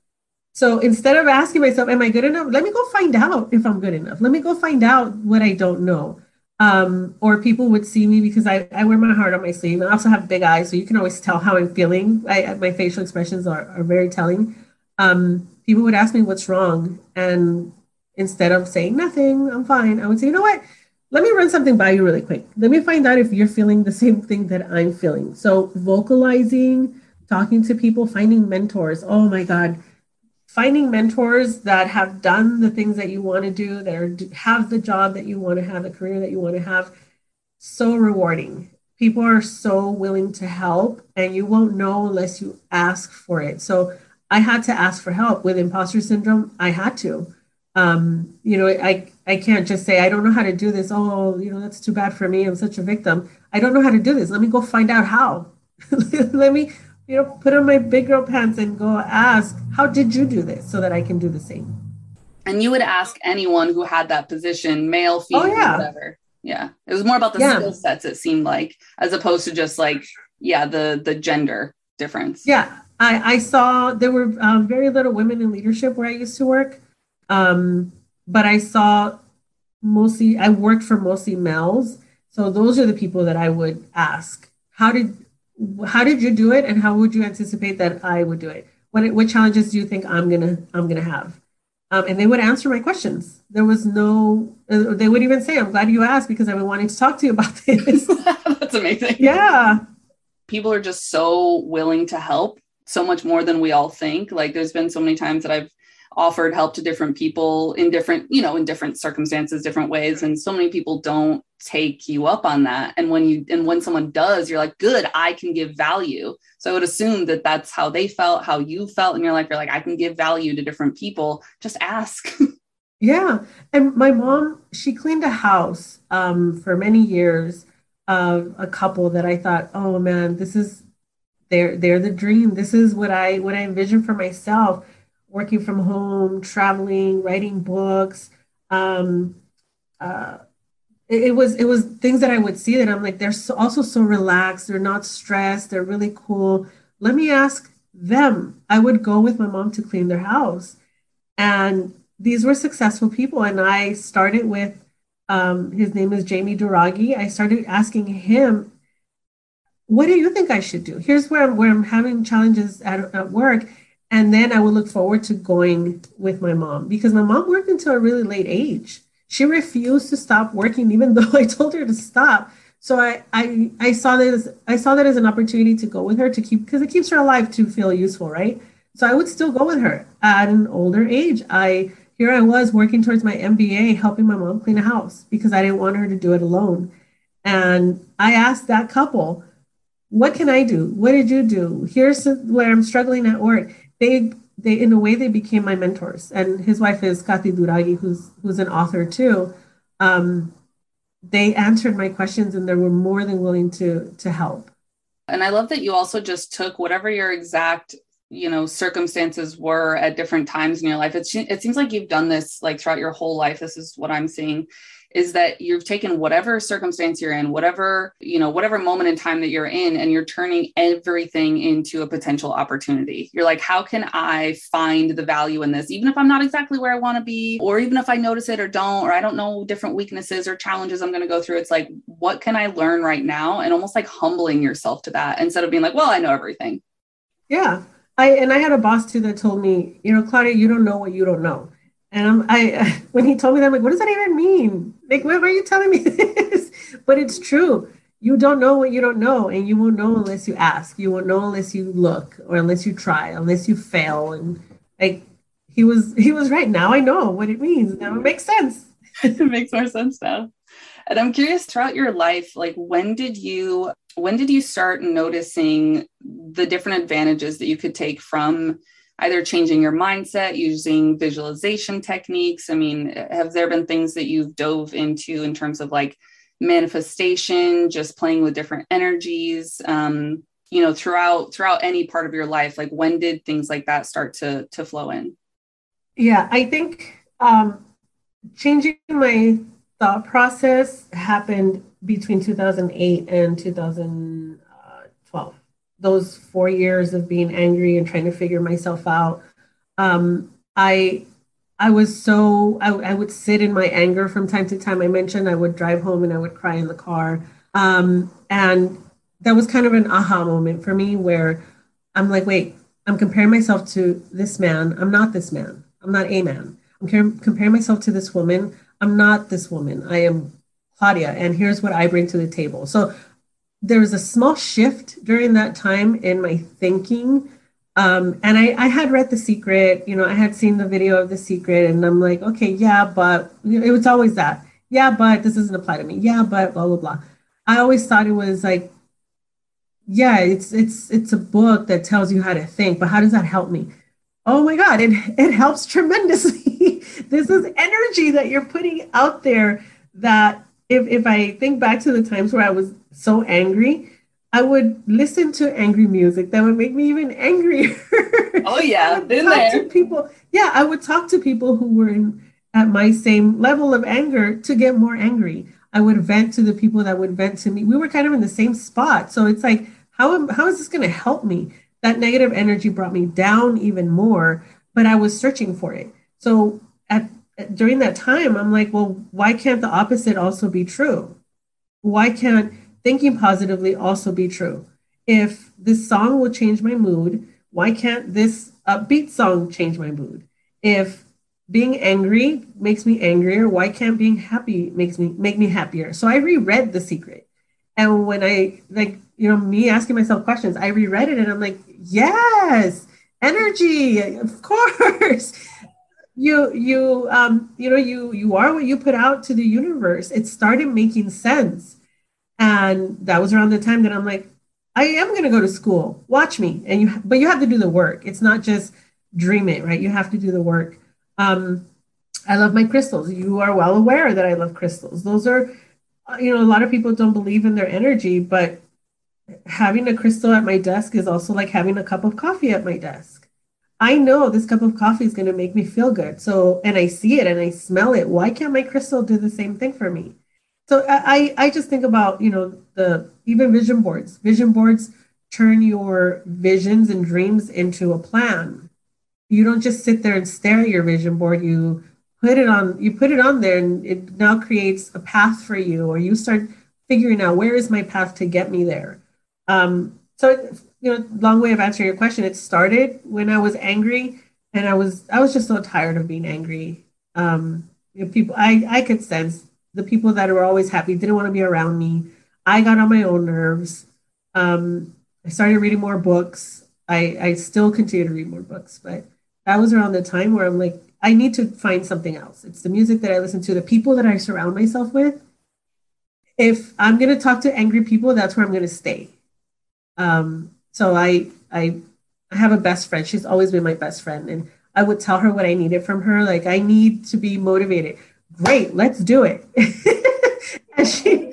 So instead of asking myself, Am I good enough? Let me go find out if I'm good enough. Let me go find out what I don't know. Um, or people would see me because I, I wear my heart on my sleeve and I also have big eyes, so you can always tell how I'm feeling. I, my facial expressions are, are very telling. Um, people would ask me what's wrong, and instead of saying nothing, I'm fine, I would say, you know what? Let me run something by you really quick. Let me find out if you're feeling the same thing that I'm feeling. So, vocalizing, talking to people, finding mentors. Oh my God. Finding mentors that have done the things that you want to do, that are, have the job that you want to have, the career that you want to have, so rewarding. People are so willing to help, and you won't know unless you ask for it. So, I had to ask for help with imposter syndrome. I had to um, you know, I, I can't just say, I don't know how to do this. Oh, you know, that's too bad for me. I'm such a victim. I don't know how to do this. Let me go find out how. Let me, you know, put on my big girl pants and go ask, how did you do this so that I can do the same? And you would ask anyone who had that position, male, female, oh, yeah. whatever. Yeah. It was more about the yeah. skill sets, it seemed like, as opposed to just like, yeah, the the gender difference. Yeah. I, I saw there were um, very little women in leadership where I used to work. Um, but I saw mostly, I worked for mostly males. So those are the people that I would ask, how did, how did you do it? And how would you anticipate that I would do it? What, what challenges do you think I'm going to, I'm to have? Um, and they would answer my questions. There was no, uh, they would even say, I'm glad you asked because I've been wanting to talk to you about this. That's amazing. Yeah. people are just so willing to help so much more than we all think. Like there's been so many times that I've offered help to different people in different, you know, in different circumstances, different ways. And so many people don't take you up on that. And when you, and when someone does, you're like, good, I can give value. So I would assume that that's how they felt, how you felt in your life. You're like, I can give value to different people. Just ask. yeah. And my mom, she cleaned a house um, for many years of a couple that I thought, oh man, this is, they're, they're the dream. This is what I, what I envision for myself working from home, traveling, writing books. Um, uh, it, it, was it was things that I would see that I'm like they're so, also so relaxed. They're not stressed. They're really cool. Let me ask them. I would go with my mom to clean their house, and these were successful people. And I started with um, his name is Jamie Duragi. I started asking him, "What do you think I should do?" Here's where I'm, where I'm having challenges at, at work and then I would look forward to going with my mom because my mom worked until a really late age. She refused to stop working, even though I told her to stop. So I, I, I saw that as I saw that as an opportunity to go with her to keep because it keeps her alive to feel useful, right? So I would still go with her at an older age. I here I was working towards my MBA, helping my mom clean a house because I didn't want her to do it alone. And I asked that couple, "What can I do? What did you do? Here's where I'm struggling at work." They they in a way they became my mentors. And his wife is Kathy Duragi who's who's an author too. Um, they answered my questions and they were more than willing to to help. And I love that you also just took whatever your exact you know circumstances were at different times in your life. It, it seems like you've done this like throughout your whole life. This is what i'm seeing is that you've taken whatever circumstance you're in, whatever, you know, whatever moment in time that you're in, and you're turning everything into a potential opportunity. You're like, how can I find the value in this? Even if I'm not exactly where I want to be, or even if I notice it or don't, or I don't know different weaknesses or challenges I'm going to go through, it's like, what can I learn right now? And almost like humbling yourself to that instead of being like, well, I know everything. Yeah. I, and I had a boss too that told me, you know, Claudia, you don't know what you don't know. And I'm, I, when he told me that, I'm like, what does that even mean? Like, why are you telling me this? but it's true. You don't know what you don't know, and you won't know unless you ask. You won't know unless you look or unless you try, unless you fail. And like, he was, he was right. Now I know what it means. Now it makes sense. it makes more sense now. And I'm curious throughout your life, like when did you when did you start noticing the different advantages that you could take from either changing your mindset using visualization techniques. I mean have there been things that you've dove into in terms of like manifestation just playing with different energies um, you know throughout throughout any part of your life? Like when did things like that start to to flow in? Yeah i think um changing my thought process happened between 2008 and 2012 those four years of being angry and trying to figure myself out, um, I I was so I, I, would sit in my anger from time to time. I mentioned I would drive home and I would cry in the car, um, and that was kind of an aha moment for me where I'm like, wait, I'm comparing myself to this man. I'm not this man. I'm not a man. I'm comparing myself to this woman. I'm not this woman. I am Claudia, and here's what I bring to the table. So there was a small shift during that time in my thinking. Um, and I, I had read The Secret, you know, I had seen the video of The Secret, and I'm like, okay, yeah, but it was always that. Yeah, but this doesn't apply to me. Yeah, but blah, blah, blah. I always thought it was like, yeah, it's it's it's a book that tells you how to think, but how does that help me? Oh my God, it it helps tremendously. this is energy that you're putting out there that if if I think back to the times where I was so angry, I would listen to angry music that would make me even angrier. Oh yeah, been there. people, yeah, I would talk to people who were in, at my same level of anger to get more angry. I would vent to the people that would vent to me. We were kind of in the same spot, so it's like, how how is this going to help me? That negative energy brought me down even more, but I was searching for it. So at during that time, I'm like, well, why can't the opposite also be true? Why can't thinking positively also be true? If this song will change my mood, why can't this upbeat song change my mood? If being angry makes me angrier, why can't being happy makes me make me happier? So I reread The Secret. And when I like you know, me asking myself questions. I reread it and I'm like, yes, energy, of course. You you um you know you you are what you put out to the universe. It started making sense. And that was around the time that I'm like, I am going to go to school. Watch me. And you but you have to do the work. It's not just dream it, right? You have to do the work. Um I love my crystals. You are well aware that I love crystals. Those are you know, a lot of people don't believe in their energy, but having a crystal at my desk is also like having a cup of coffee at my desk. I know this cup of coffee is going to make me feel good. So, and I see it and I smell it. Why can't my crystal do the same thing for me? So I, I just think about, you know, the even vision boards. Vision boards turn your visions and dreams into a plan. You don't just sit there and stare at your vision board. You put it on, you put it on there and it now creates a path for you, or you start figuring out where is my path to get me there. Um, so, you know, long way of answering your question. It started when I was angry, and I was I was just so tired of being angry. Um, you know, people, I I could sense the people that were always happy didn't want to be around me. I got on my own nerves. Um, I started reading more books. I I still continue to read more books, but that was around the time where I'm like, I need to find something else. It's the music that I listen to, the people that I surround myself with. If I'm going to talk to angry people, that's where I'm going to stay. Um, so I, I, I have a best friend. She's always been my best friend, and I would tell her what I needed from her. Like I need to be motivated. Great, let's do it. and she,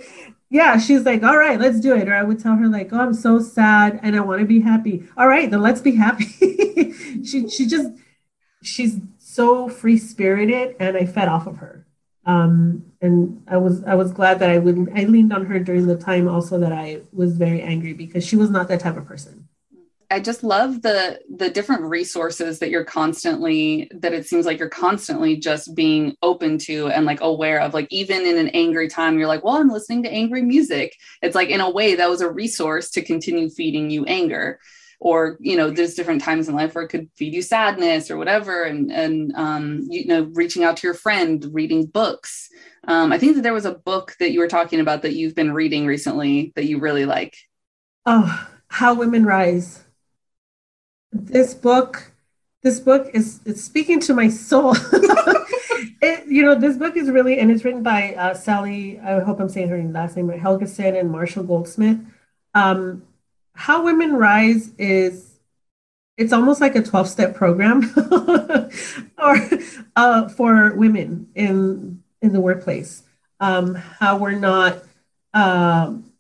yeah, she's like, all right, let's do it. Or I would tell her like, oh, I'm so sad and I want to be happy. All right, then let's be happy. she, she just, she's so free spirited, and I fed off of her. Um, and I was I was glad that I would I leaned on her during the time also that I was very angry because she was not that type of person. I just love the the different resources that you're constantly that it seems like you're constantly just being open to and like aware of. Like even in an angry time you're like well I'm listening to angry music. It's like in a way that was a resource to continue feeding you anger or you know there's different times in life where it could feed you sadness or whatever. And and um, you know reaching out to your friend reading books. Um, i think that there was a book that you were talking about that you've been reading recently that you really like. Oh how women rise. This book this book is it's speaking to my soul. It, you know this book is really and it's written by uh, sally i hope i'm saying her last name right helgesen and marshall goldsmith. Um, how Women Rise is it's almost like a 12 step program or uh, for women in in the workplace. Um, how we're not um,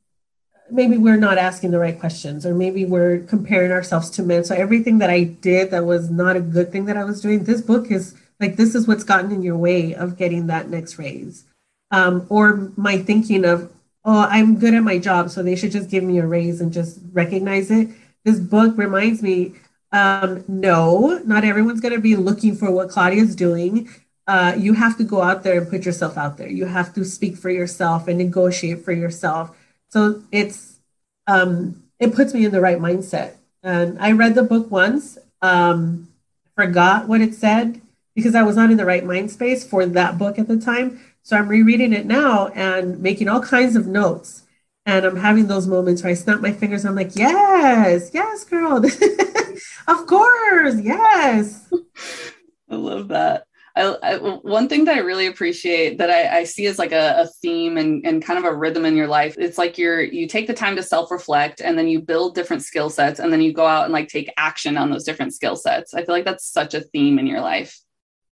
maybe we're not asking the right questions or maybe we're comparing ourselves to men. So everything that I did that was not a good thing that I was doing, this book is like this is what's gotten in your way of getting that next raise. Um, or my thinking of oh, I'm good at my job, so they should just give me a raise and just recognize it. This book reminds me um, no, not everyone's going to be looking for what Claudia's doing. Uh, you have to go out there and put yourself out there. You have to speak for yourself and negotiate for yourself. So it's um, it puts me in the right mindset. And I read the book once, um, forgot what it said because I was not in the right mind space for that book at the time. So I'm rereading it now and making all kinds of notes. And I'm having those moments where I snap my fingers. I'm like, yes, yes, girl. of course, yes. I love that. I, I, one thing that I really appreciate that I, I see as like a, a, theme and, and kind of a rhythm in your life. It's like you're you take the time to self reflect and then you build different skill sets and then you go out and like take action on those different skill sets. I feel like that's such a theme in your life.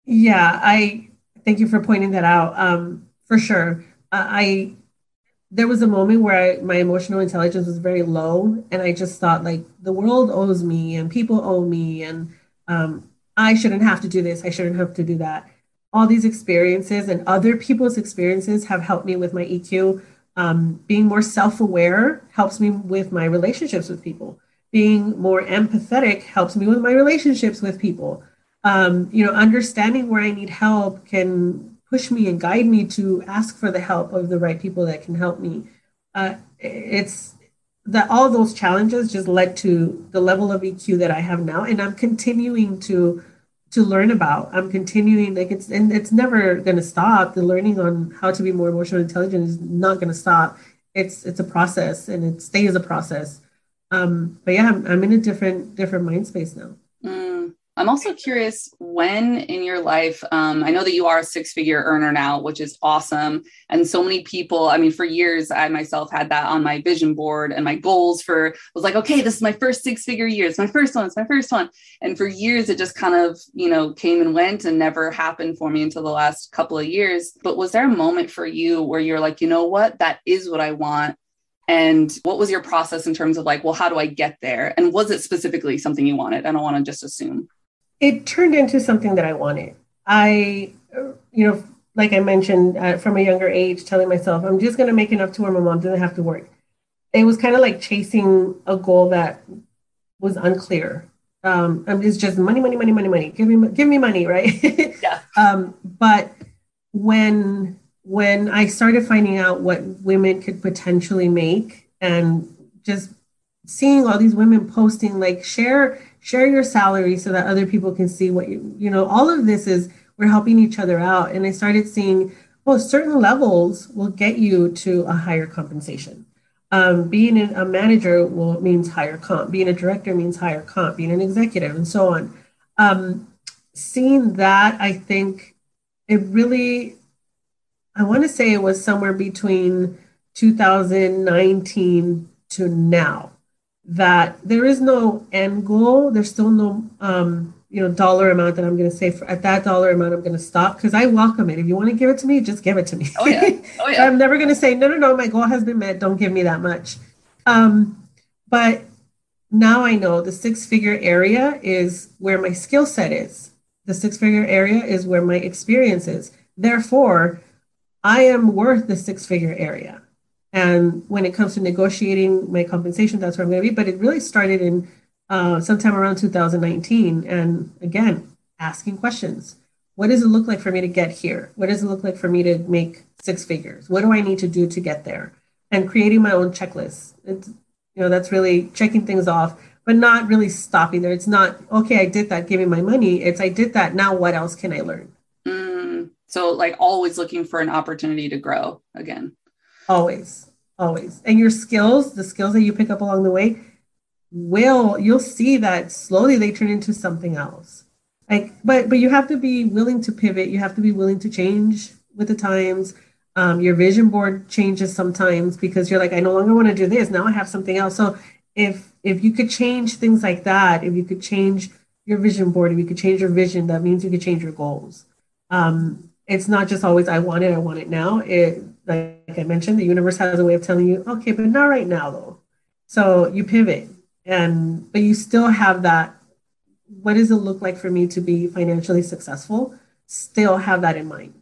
Yeah, I Thank you for pointing that out. Um, for sure. Uh, I there was a moment where I, my emotional intelligence was very low, and I just thought like the world owes me, and people owe me, and um, I shouldn't have to do this. I shouldn't have to do that. All these experiences and other people's experiences have helped me with my EQ. Um, being more self-aware helps me with my relationships with people. Being more empathetic helps me with my relationships with people um, you know, understanding where I need help can push me and guide me to ask for the help of the right people that can help me. Uh, it's that all those challenges just led to the level of EQ that I have now, and I'm continuing to to learn about. I'm continuing like it's and it's never going to stop. The learning on how to be more emotionally intelligent is not going to stop. it's it's a process and it stays a process. Um, but yeah, I'm, I'm in a different different mind space now. I'm also curious when in your life, um, I know that you are a six figure earner now, which is awesome. And so many people, I mean, for years, I myself had that on my vision board and my goals for was like, okay, this is my first six figure year. It's my first one. It's my first one. And for years, it just kind of, you know, came and went and never happened for me until the last couple of years. But was there a moment for you where you're like, you know what, that is what I want? And what was your process in terms of like, well, how do I get there? And was it specifically something you wanted? I don't want to just assume it turned into something that I wanted. I, you know, like I mentioned uh, from a younger age, telling myself, I'm just going to make enough to where my mom doesn't have to work. It was kind of like chasing a goal that was unclear. Um, it's just money, money, money, money, money. Give me, give me money, right? yeah. um, but when when I started finding out what women could potentially make, and just seeing all these women posting like share share your salary so that other people can see what you you know all of this is we're helping each other out. And i started seeing well certain levels will get you to a higher compensation. Um, being a manager will means higher comp. Being a director means higher comp. Being an executive and so on. Um, seeing that i think it really i want to say it was somewhere between 2019 to now that there is no end goal. There's still no um, you know dollar amount that I'm going to say for, at that dollar amount I'm going to stop because I welcome it. If you want to give it to me, just give it to me. Oh yeah, oh yeah. I'm never going to say no, no, no. My goal has been met. Don't give me that much. Um, but now I know the six figure area is where my skill set is. The six figure area is where my experience is. Therefore, I am worth the six figure area. And when it comes to negotiating my compensation, that's where I'm going to be. But it really started in uh, sometime around 2019. And again, asking questions. What does it look like for me to get here? What does it look like for me to make six figures? What do I need to do to get there? And creating my own checklist. It's, you know, that's really checking things off, but not really stopping there. It's not, okay, I did that, give me my money. It's, I did that. Now what else can I learn? Mm, so, like, always looking for an opportunity to grow again. Always, always. And your skills, the skills that you pick up along the way, will you'll see that slowly they turn into something else. Like, but but you have to be willing to pivot. You have to be willing to change with the times. Um, your vision board changes sometimes because you're like, I no longer want to do this. Now I have something else. So if if you could change things like that, if you could change your vision board, if you could change your vision, that means you could change your goals. Um, it's not just always I want it, I want it now. It like I mentioned, the universe has a way of telling you, okay, but not right now though. So you pivot and but you still have that what does it look like for me to be financially successful? Still have that in mind.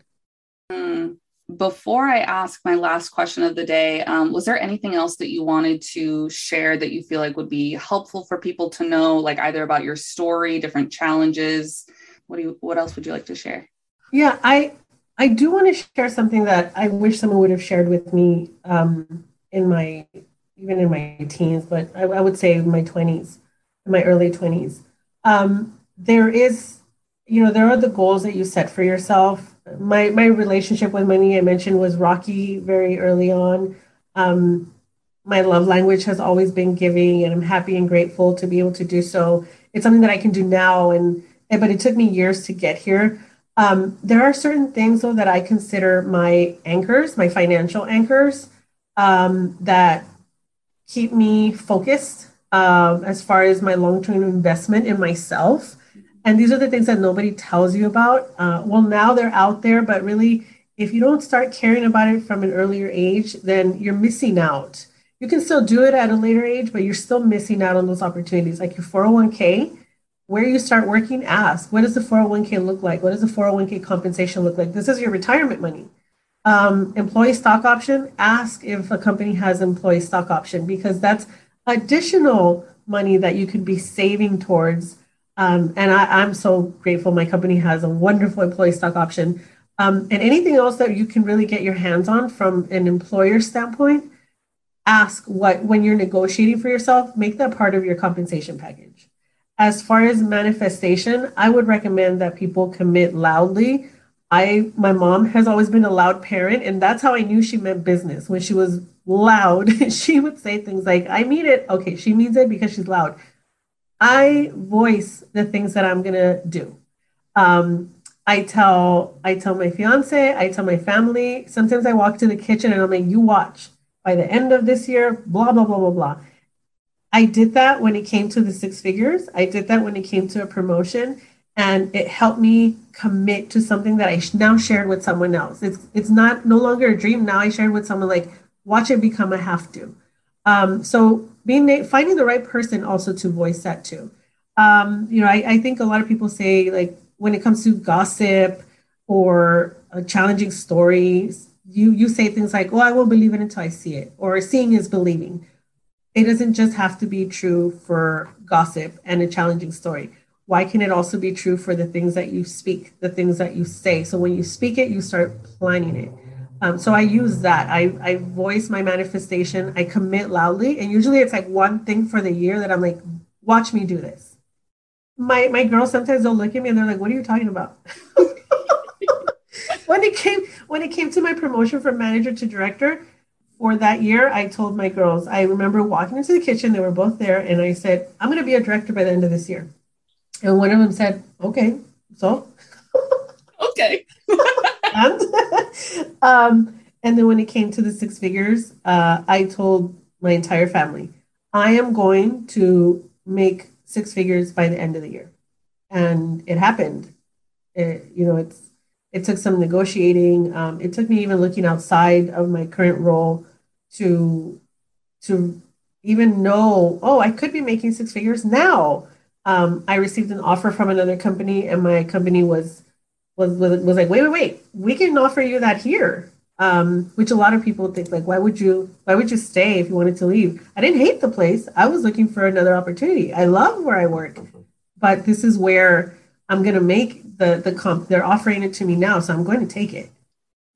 Mm. Before I ask my last question of the day, um, was there anything else that you wanted to share that you feel like would be helpful for people to know, like either about your story, different challenges? What do you? What else would you like to share? Yeah, I I do want to share something that I wish someone would have shared with me um, in my even in my teens, but I, I would say my twenties, my early twenties. Um, there is, you know, there are the goals that you set for yourself. My my relationship with money I mentioned was rocky very early on. Um, my love language has always been giving, and I'm happy and grateful to be able to do so. It's something that I can do now, and but it took me years to get here. Um, there are certain things though that I consider my anchors, my financial anchors, um, that keep me focused um, as far as my long-term investment in myself. And these are the things that nobody tells you about. Uh, well, now they're out there, but really, if you don't start caring about it from an earlier age, then you're missing out. You can still do it at a later age, but you're still missing out on those opportunities, like your 401k where you start working, ask what does the 401k look like? What does the 401k compensation look like? This is your retirement money. Um, employee stock option, ask if a company has employee stock option because that's additional money that you could be saving towards. Um, and I, am so grateful my company has a wonderful employee stock option. Um, and anything else that you can really get your hands on from an employer standpoint, ask what, when you're negotiating for yourself, make that part of your compensation package. As far as manifestation, I would recommend that people commit loudly. I my mom has always been a loud parent, and that's how I knew she meant business when she was loud. she would say things like, I mean it. Okay, she means it because she's loud. I voice the things that I'm gonna do. Um, I tell I tell my fiance, I tell my family. Sometimes I walk to the kitchen and I'm like, you watch. By the end of this year, blah blah blah blah blah. I did that when it came to the six figures. I did that when it came to a promotion, and it helped me commit to something that I now shared with someone else. It's it's not no longer a dream. Now I shared with someone like, watch it become a have to. Um, so being finding the right person also to voice that to. Um, you know, I, I think a lot of people say like when it comes to gossip or challenging stories, you you say things like, "Oh, I won't believe it until I see it," or "Seeing is believing." It doesn't just have to be true for gossip and a challenging story. Why can it also be true for the things that you speak, the things that you say? So when you speak it, you start planning it. Um, so I use that. I, I voice my manifestation. I commit loudly, and usually it's like one thing for the year that I'm like, watch me do this. My my girls sometimes they'll look at me and they're like, "What are you talking about?" when it came when it came to my promotion from manager to director for that year, I told my girls. I remember walking into the kitchen. They were both there, and I said, "I'm going to be a director by the end of this year." And one of them said, "Okay, so." okay. and, um, and then when it came to the six figures, uh, I told my entire family, I am going to make six figures by the end of the year. And it happened. It, you know, it's it took some negotiating. Um, it took me even looking outside of my current role to to even know, oh, I could be making six figures now. Um, I received an offer from another company, and my company was was, was, was like, wait, wait, wait, we can offer you that here. Um, which a lot of people think like, why would you, why would you stay if you wanted to leave? I didn't hate the place. I was looking for another opportunity. I love where I work, but this is where I'm going to make the, the comp. They're offering it to me now. So I'm going to take it.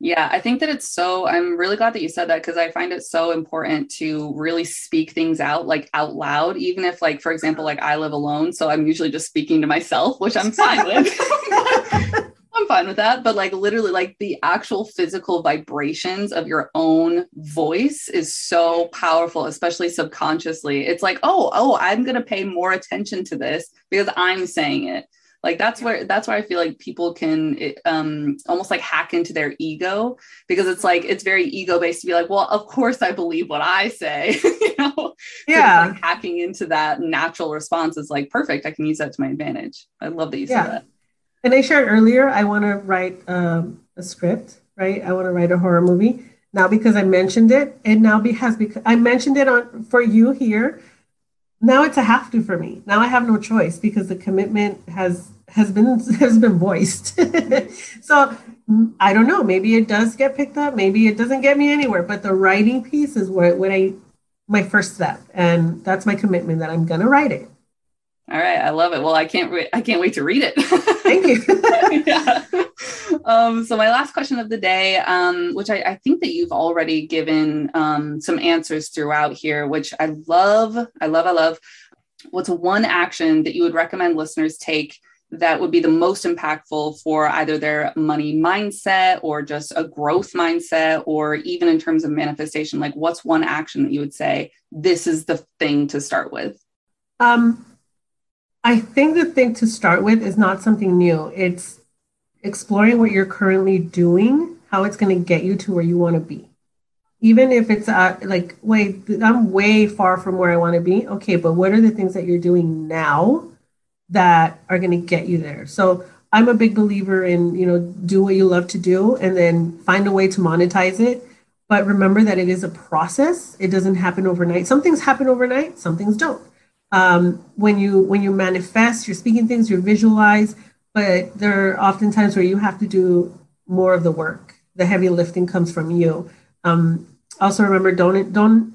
Yeah, I think that it's so. I'm really glad that you said that because I find it so important to really speak things out, like out loud, even if, like, for example, uh-huh. like I live alone. So I'm usually just speaking to myself, which I'm fine with. I'm fine with that. But like literally, like the actual physical vibrations of your own voice is so powerful, especially subconsciously. It's like, oh, oh, I'm gonna pay more attention to this because I'm saying it. Like that's where that's where I feel like people can um almost like hack into their ego because it's like it's very ego based to be like, well, of course I believe what I say, you know. Yeah. Like hacking into that natural response is like perfect. I can use that to my advantage. I love that you yeah. said that and I shared earlier, I want to write um, a script, right? I want to write a horror movie. Now because I mentioned it, and now be, has because I mentioned it on for you here. Now it's a have to for me. Now I have no choice because the commitment has has been has been voiced. so I don't know. Maybe it does get picked up. Maybe it doesn't get me anywhere. But the writing piece is what what I my first step, and that's my commitment that I'm gonna write it. All right, I love it. Well, I can't re- I can't wait to read it. Thank you. yeah. Um, so my last question of the day, um, which I, I, think that you've already given um, some answers throughout here, which I love, I love, I love. What's one action that you would recommend listeners take that would be the most impactful for either their money mindset or just a growth mindset, or even in terms of manifestation? Like, what's one action that you would say this is the thing to start with? Um, I think the thing to start with is not something new. It's exploring what you're currently doing, how it's going to get you to where you want to be. Even if it's uh, like, wait, I'm way far from where I want to be. Okay, but what are the things that you're doing now that are going to get you there? So I'm a big believer in, you know, do what you love to do and then find a way to monetize it. But remember that it is a process. It doesn't happen overnight. Some things happen overnight, some things don't um, when you when you manifest you're speaking things you're visualize but there are often times where you have to do more of the work. The heavy lifting comes from you. Um, also remember don't don't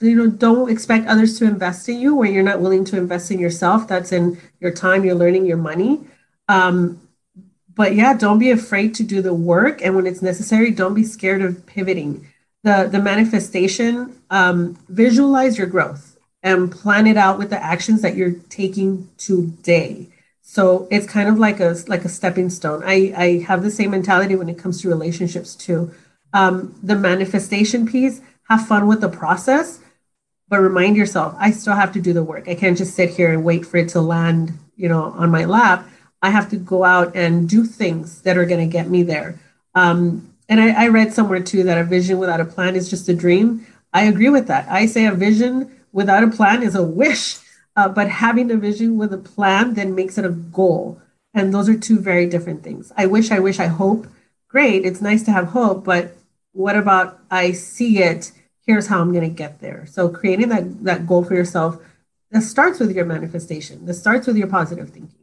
you know don't expect others to invest in you where you're not willing to invest in yourself. That's in your time your learning your money. Um, but yeah don't be afraid to do the work. And when it's necessary don't be scared of pivoting. The the manifestation um, visualize your growth and plan it out with the actions that you're taking today. So it's kind of like a like a stepping stone. I, I have the same mentality when it comes to relationships too. Um, the manifestation piece, have fun with the process, but remind yourself, I still have to do the work. I can't just sit here and wait for it to land, you know, on my lap. I have to go out and do things that are going to get me there. Um, and I, I read somewhere too that a vision without a plan is just a dream. I agree with that. I say a vision without a plan is a wish, uh, but having a vision with a plan then makes it a goal. And those are two very different things. I wish, I wish, I hope. Great. It's nice to have hope, but what about I see it? Here's how I'm going to get there. So creating that, that goal for yourself, that starts with your manifestation. That starts with your positive thinking.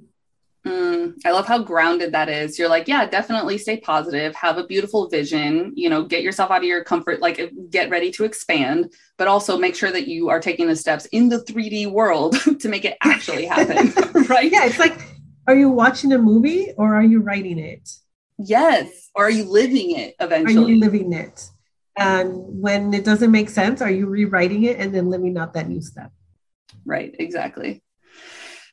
Mm, I love how grounded that is. You're like, yeah, definitely stay positive, have a beautiful vision, you know, get yourself out of your comfort, like get ready to expand, but also make sure that you are taking the steps in the 3D world to make it actually happen. right? Yeah. It's like, are you watching a movie or are you writing it? Yes. Or are you living it eventually? Are you living it? And when it doesn't make sense, are you rewriting it and then living out that new step? Right. Exactly.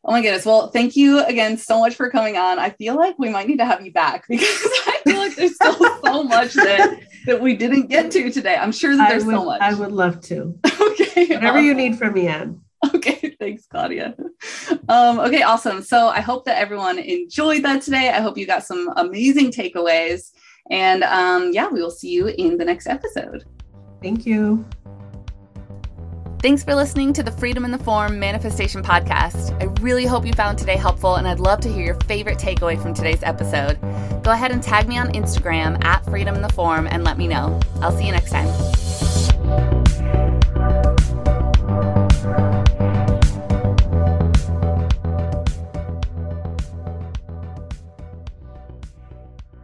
Oh my goodness. Well, thank you again so much for coming on. I feel like we might need to have you back because I feel like there's still so much that, that we didn't get to today. I'm sure that there's would, so much. I would love to. okay. Whatever awesome. you need from me, Anne. Okay, thanks, Claudia. Um, okay, awesome. So I hope that everyone enjoyed that today. I hope you got some amazing takeaways. And um, yeah, we will see you in the next episode. Thank you. Thanks for listening to the Freedom in the Form Manifestation Podcast. I really hope you found today helpful, and I'd love to hear your favorite takeaway from today's episode. Go ahead and tag me on Instagram at Freedom in the Form and let me know. I'll see you next time.